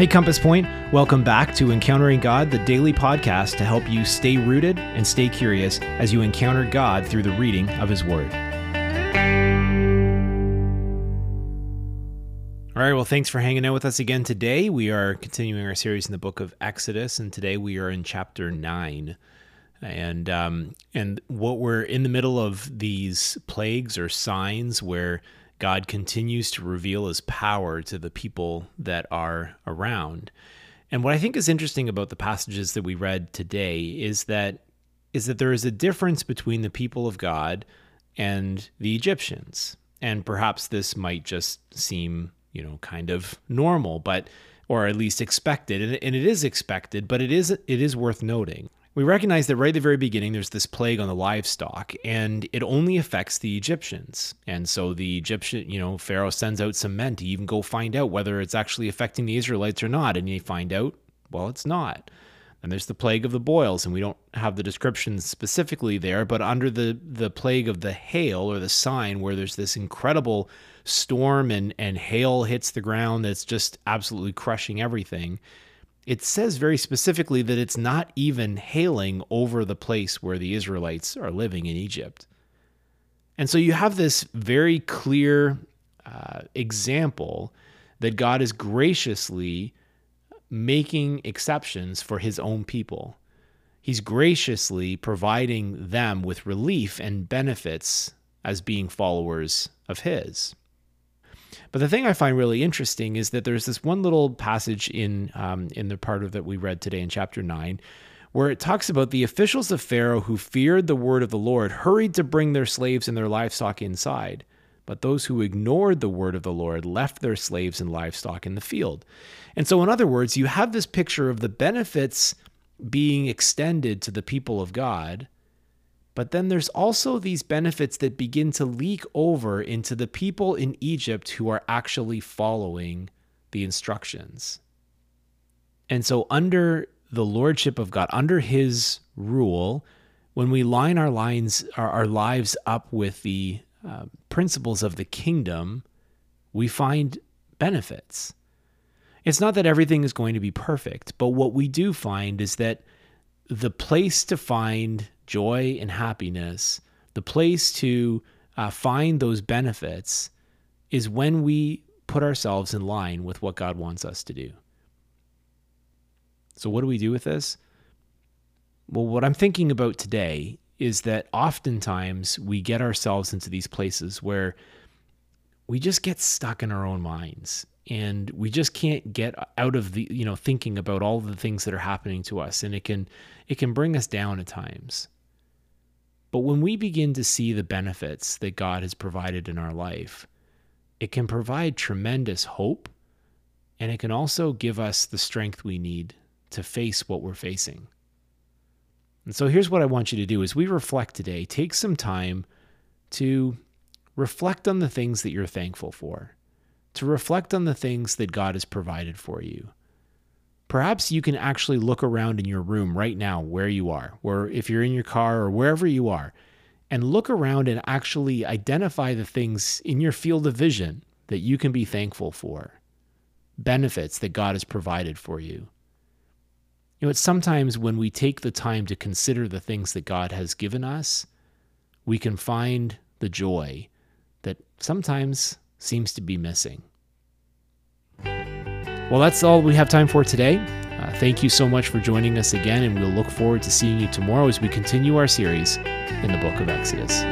Hey, Compass Point, welcome back to Encountering God, the daily podcast to help you stay rooted and stay curious as you encounter God through the reading of His Word. All right, well, thanks for hanging out with us again today. We are continuing our series in the book of Exodus, and today we are in chapter 9 and um, and what we're in the middle of these plagues or signs where God continues to reveal his power to the people that are around. And what I think is interesting about the passages that we read today is that is that there is a difference between the people of God and the Egyptians. And perhaps this might just seem, you know, kind of normal, but or at least expected. And, it is expected, but it is it is worth noting we recognize that right at the very beginning, there's this plague on the livestock, and it only affects the Egyptians. And so the Egyptian, you know, Pharaoh sends out some men to even go find out whether it's actually affecting the Israelites or not. And they find out, well, it's not. And there's the plague of the boils, and we don't have the description specifically there, but under the, the plague of the hail or the sign, where there's this incredible storm and, and hail hits the ground that's just absolutely crushing everything it says very specifically that it's not even hailing over the place where the Israelites are living in Egypt. And so you have this very clear uh, example that God is graciously making exceptions for his own people. He's graciously providing them with relief and benefits as being followers of his. But the thing I find really interesting is that there's this one little passage in um, in the part of that we read today in chapter nine, where it talks about the officials of Pharaoh who feared the word of the Lord hurried to bring their slaves and their livestock inside. But those who ignored the word of the Lord left their slaves and livestock in the field. And so, in other words, you have this picture of the benefits being extended to the people of God but then there's also these benefits that begin to leak over into the people in Egypt who are actually following the instructions. And so, under the lordship of God, under his rule, when we line our lines, our, our lives up with the uh, principles of the kingdom, we find benefits. It's not that everything is going to be perfect, but what we do find is that the place to find joy and happiness, the place to uh, find those benefits is when we put ourselves in line with what God wants us to do. So, what do we do with this? Well, what I'm thinking about today is that oftentimes we get ourselves into these places where we just get stuck in our own minds and we just can't get out of the you know thinking about all the things that are happening to us and it can it can bring us down at times. But when we begin to see the benefits that God has provided in our life, it can provide tremendous hope and it can also give us the strength we need to face what we're facing. And so here's what I want you to do as we reflect today, take some time to reflect on the things that you're thankful for, to reflect on the things that God has provided for you perhaps you can actually look around in your room right now where you are, or if you're in your car or wherever you are, and look around and actually identify the things in your field of vision that you can be thankful for, benefits that God has provided for you. You know, it's sometimes when we take the time to consider the things that God has given us, we can find the joy that sometimes seems to be missing. Well, that's all we have time for today. Uh, thank you so much for joining us again, and we'll look forward to seeing you tomorrow as we continue our series in the book of Exodus.